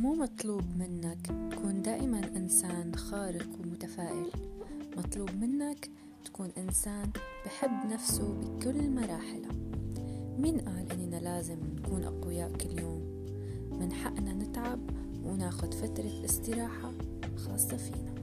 مو مطلوب منك تكون دائما إنسان خارق ومتفائل. مطلوب منك تكون إنسان بحب نفسه بكل مراحله. مين قال إننا لازم نكون أقوياء كل يوم؟ من حقنا نتعب وناخد فترة استراحة خاصة فينا.